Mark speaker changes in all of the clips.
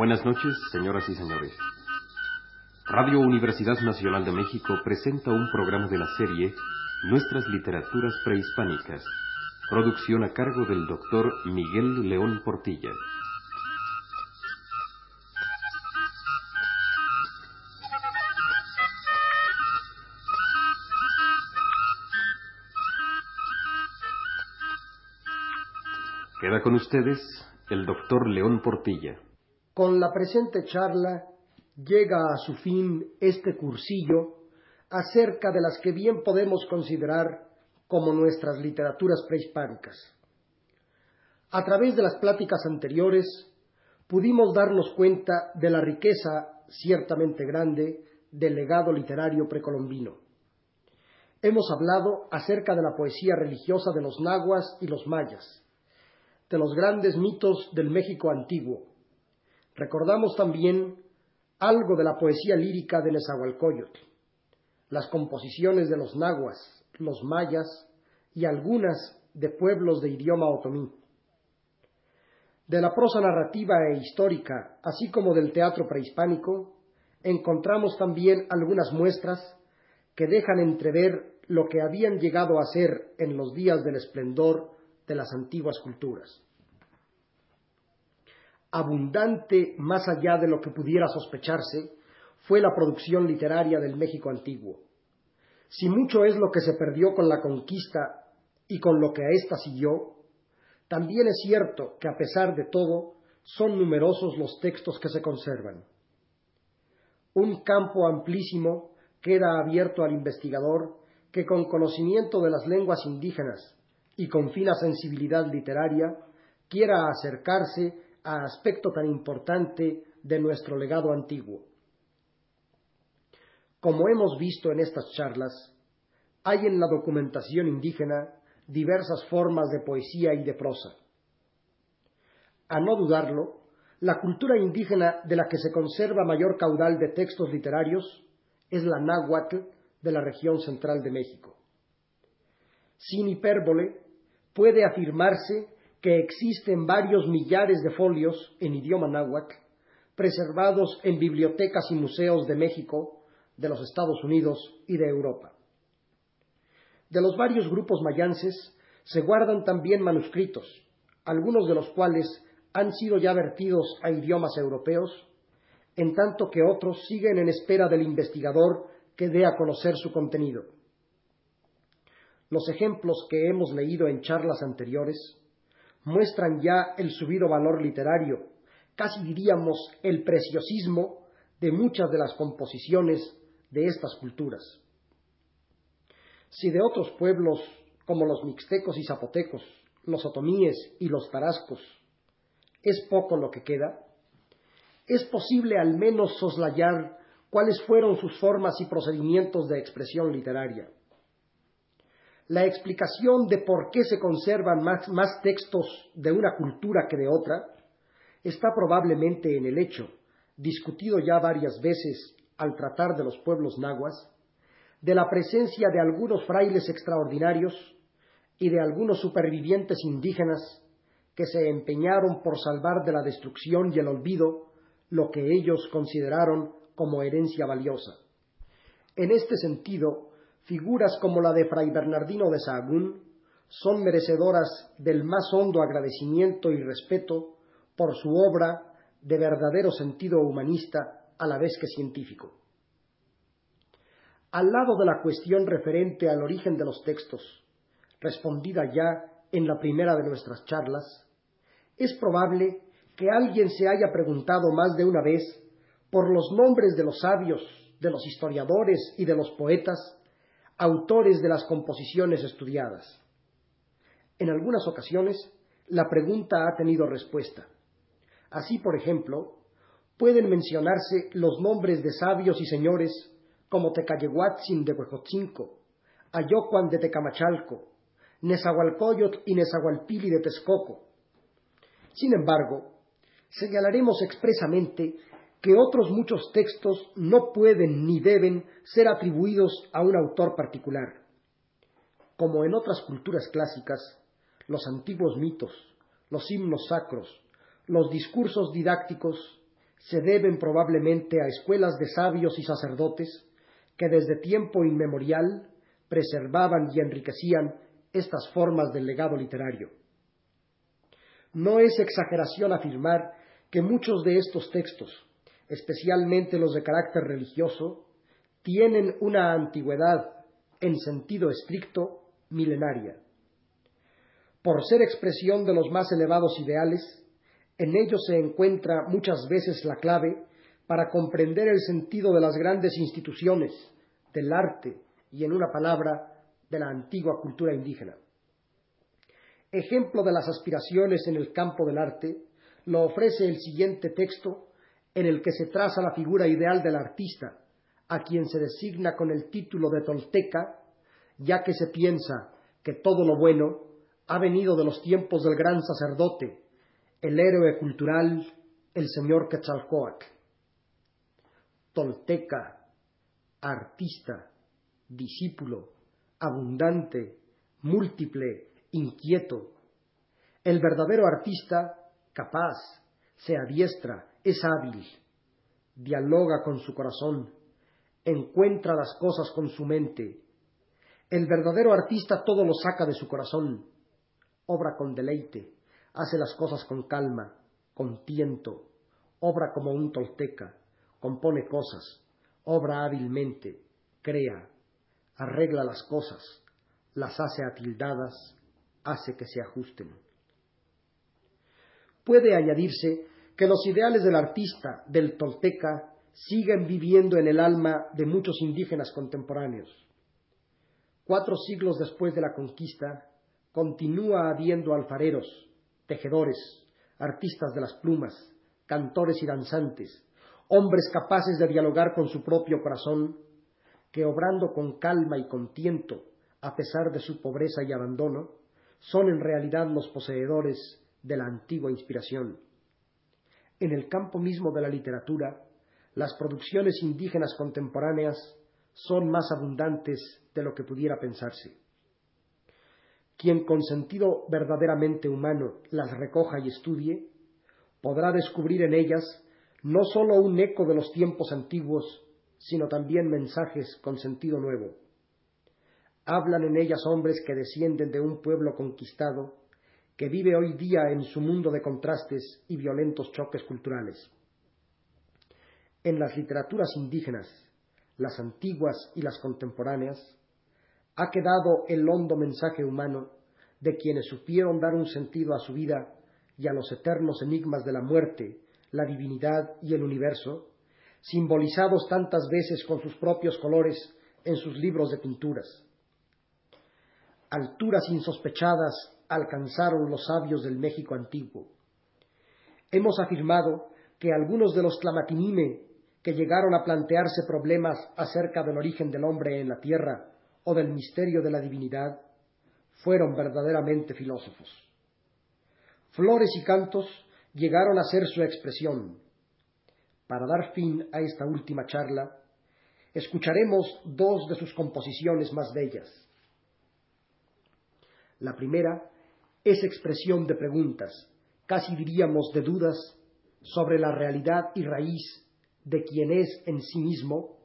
Speaker 1: Buenas noches, señoras y señores. Radio Universidad Nacional de México presenta un programa de la serie Nuestras Literaturas Prehispánicas, producción a cargo del doctor Miguel León Portilla. Queda con ustedes el doctor León Portilla.
Speaker 2: Con la presente charla llega a su fin este cursillo acerca de las que bien podemos considerar como nuestras literaturas prehispánicas. A través de las pláticas anteriores pudimos darnos cuenta de la riqueza ciertamente grande del legado literario precolombino. Hemos hablado acerca de la poesía religiosa de los nahuas y los mayas, de los grandes mitos del México antiguo. Recordamos también algo de la poesía lírica de Nezahualcóyotl, las composiciones de los nahuas, los mayas y algunas de pueblos de idioma otomí. De la prosa narrativa e histórica, así como del teatro prehispánico, encontramos también algunas muestras que dejan entrever lo que habían llegado a ser en los días del esplendor de las antiguas culturas. Abundante más allá de lo que pudiera sospecharse fue la producción literaria del México antiguo. Si mucho es lo que se perdió con la conquista y con lo que a ésta siguió, también es cierto que a pesar de todo son numerosos los textos que se conservan. Un campo amplísimo queda abierto al investigador que con conocimiento de las lenguas indígenas y con fina sensibilidad literaria quiera acercarse aspecto tan importante de nuestro legado antiguo. Como hemos visto en estas charlas, hay en la documentación indígena diversas formas de poesía y de prosa. A no dudarlo, la cultura indígena de la que se conserva mayor caudal de textos literarios es la náhuatl de la región central de México. Sin hipérbole, puede afirmarse que existen varios millares de folios en idioma náhuatl preservados en bibliotecas y museos de México, de los Estados Unidos y de Europa. De los varios grupos mayances se guardan también manuscritos, algunos de los cuales han sido ya vertidos a idiomas europeos, en tanto que otros siguen en espera del investigador que dé a conocer su contenido. Los ejemplos que hemos leído en charlas anteriores muestran ya el subido valor literario, casi diríamos el preciosismo de muchas de las composiciones de estas culturas. Si de otros pueblos como los mixtecos y zapotecos, los otomíes y los tarascos es poco lo que queda, es posible al menos soslayar cuáles fueron sus formas y procedimientos de expresión literaria la explicación de por qué se conservan más, textos de una cultura que de otra está probablemente en el hecho, discutido ya varias veces al tratar de los pueblos nahuas, de la presencia de algunos frailes extraordinarios y de algunos supervivientes indígenas que se empeñaron por salvar de la destrucción y el olvido lo que ellos consideraron como herencia valiosa. En este sentido, figuras como la de Fray Bernardino de Sahagún son merecedoras del más hondo agradecimiento y respeto por su obra de verdadero sentido humanista a la vez que científico. Al lado de la cuestión referente al origen de los textos, respondida ya en la primera de nuestras charlas, es probable que alguien se haya preguntado más de una vez por los nombres de los sabios, de los historiadores y de los poetas autores de las composiciones estudiadas. En algunas ocasiones, la pregunta ha tenido respuesta. Así, por ejemplo, pueden mencionarse los nombres de sabios y señores como Tecayehuatzin de Huejotzinco, Ayocuan de Tecamachalco, Nezahualcóyotl y Nezahualpili de Texcoco. Sin embargo, señalaremos expresamente que otros muchos textos no pueden ni deben ser atribuidos a un autor particular. Como en otras culturas clásicas, los antiguos mitos, los himnos sacros, los discursos didácticos se deben probablemente a escuelas de sabios y sacerdotes que desde tiempo inmemorial preservaban y enriquecían estas formas del legado literario. No es exageración afirmar que muchos de estos textos, especialmente los de carácter religioso, tienen una antigüedad, en sentido estricto, milenaria. Por ser expresión de los más elevados ideales, en ellos se encuentra muchas veces la clave para comprender el sentido de las grandes instituciones, del arte y, en una palabra, de la antigua cultura indígena. Ejemplo de las aspiraciones en el campo del arte lo ofrece el siguiente texto en el que se traza la figura ideal del artista, a quien se designa con el título de Tolteca, ya que se piensa que todo lo bueno ha venido de los tiempos del gran sacerdote, el héroe cultural, el señor Quetzalcoatl. Tolteca, artista, discípulo, abundante, múltiple, inquieto. El verdadero artista, capaz, se adiestra, es hábil, dialoga con su corazón, encuentra las cosas con su mente. El verdadero artista todo lo saca de su corazón, obra con deleite, hace las cosas con calma, con tiento, obra como un tolteca, compone cosas, obra hábilmente, crea, arregla las cosas, las hace atildadas, hace que se ajusten. Puede añadirse que los ideales del artista, del tolteca, siguen viviendo en el alma de muchos indígenas contemporáneos. Cuatro siglos después de la conquista, continúa habiendo alfareros, tejedores, artistas de las plumas, cantores y danzantes, hombres capaces de dialogar con su propio corazón, que obrando con calma y con tiento, a pesar de su pobreza y abandono, son en realidad los poseedores de la antigua inspiración. En el campo mismo de la literatura, las producciones indígenas contemporáneas son más abundantes de lo que pudiera pensarse. Quien con sentido verdaderamente humano las recoja y estudie, podrá descubrir en ellas no sólo un eco de los tiempos antiguos, sino también mensajes con sentido nuevo. Hablan en ellas hombres que descienden de un pueblo conquistado, que vive hoy día en su mundo de contrastes y violentos choques culturales. En las literaturas indígenas, las antiguas y las contemporáneas, ha quedado el hondo mensaje humano de quienes supieron dar un sentido a su vida y a los eternos enigmas de la muerte, la divinidad y el universo, simbolizados tantas veces con sus propios colores en sus libros de pinturas. Alturas insospechadas alcanzaron los sabios del México antiguo. Hemos afirmado que algunos de los tlamatinime que llegaron a plantearse problemas acerca del origen del hombre en la tierra o del misterio de la divinidad fueron verdaderamente filósofos. Flores y cantos llegaron a ser su expresión. Para dar fin a esta última charla, escucharemos dos de sus composiciones más bellas. La primera es expresión de preguntas, casi diríamos de dudas, sobre la realidad y raíz de quien es en sí mismo,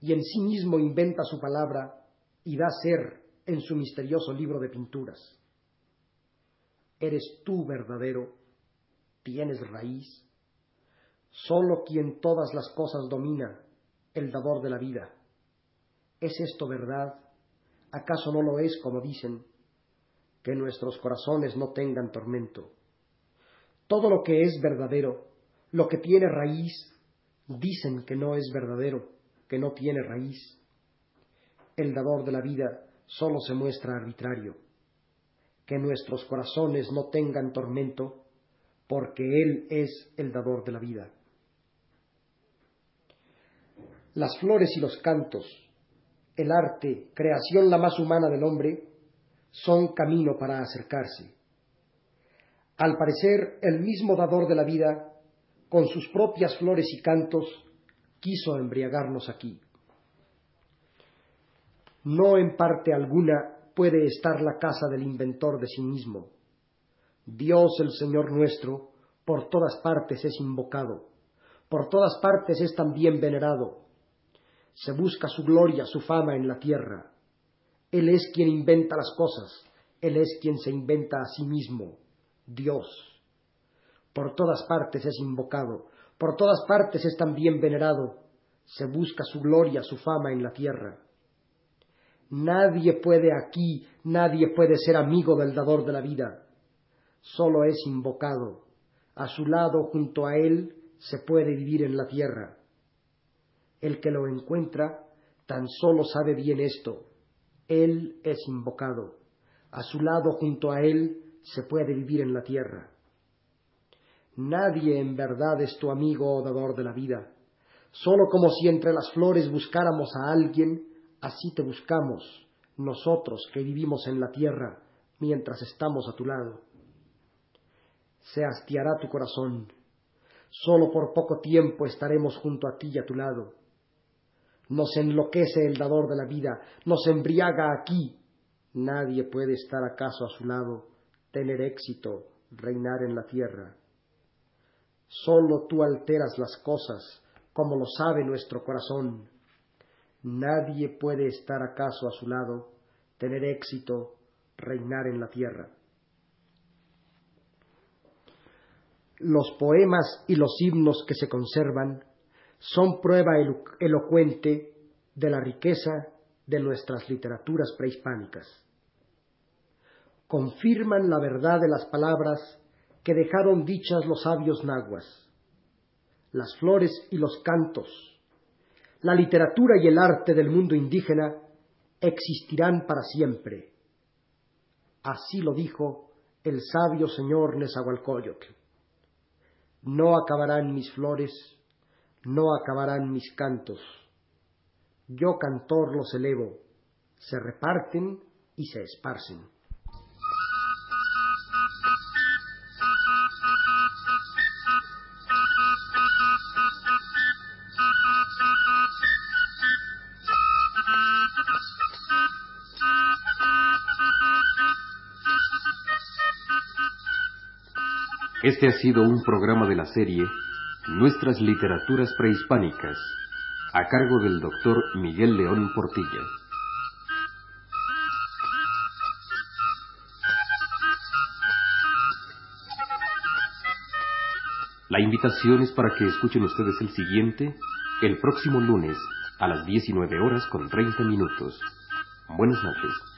Speaker 2: y en sí mismo inventa su palabra y da ser en su misterioso libro de pinturas. ¿Eres tú verdadero? ¿Tienes raíz? Solo quien todas las cosas domina, el dador de la vida. ¿Es esto verdad? ¿Acaso no lo es como dicen? Que nuestros corazones no tengan tormento. Todo lo que es verdadero, lo que tiene raíz, dicen que no es verdadero, que no tiene raíz. El dador de la vida solo se muestra arbitrario. Que nuestros corazones no tengan tormento, porque Él es el dador de la vida. Las flores y los cantos, el arte, creación la más humana del hombre, son camino para acercarse. Al parecer, el mismo dador de la vida, con sus propias flores y cantos, quiso embriagarnos aquí no en parte alguna puede estar la casa del inventor de sí mismo. Dios el Señor nuestro por todas partes es invocado, por todas partes es también venerado. Se busca su gloria, su fama en la tierra. Él es quien inventa las cosas, Él es quien se inventa a sí mismo, Dios. Por todas partes es invocado, por todas partes es también venerado. Se busca su gloria, su fama en la tierra. Nadie puede aquí, nadie puede ser amigo del dador de la vida. Solo es invocado. A su lado, junto a él, se puede vivir en la tierra. El que lo encuentra tan solo sabe bien esto. Él es invocado. A su lado, junto a él, se puede vivir en la tierra. Nadie en verdad es tu amigo o dador de la vida. Solo como si entre las flores buscáramos a alguien, así te buscamos, nosotros que vivimos en la tierra, mientras estamos a tu lado. Se hastiará tu corazón, Solo por poco tiempo estaremos junto a ti y a tu lado. Nos enloquece el dador de la vida, nos embriaga aquí. Nadie puede estar acaso a su lado, tener éxito, reinar en la tierra. Solo tú alteras las cosas, como lo sabe nuestro corazón. Nadie puede estar acaso a su lado, tener éxito, reinar en la tierra. los poemas y los himnos que se conservan son prueba elocuente de la riqueza de nuestras literaturas prehispánicas. Confirman la verdad de las palabras que dejaron dichas los sabios nahuas, las flores y los cantos, la literatura y el arte del mundo indígena existirán para siempre. Así lo dijo el sabio señor Nezahualcóyotl. No acabarán mis flores, no acabarán mis cantos. Yo cantor los elevo, se reparten y se esparcen.
Speaker 1: Este ha sido un programa de la serie Nuestras Literaturas Prehispánicas, a cargo del doctor Miguel León Portilla. La invitación es para que escuchen ustedes el siguiente, el próximo lunes, a las 19 horas con 30 minutos. Buenas noches.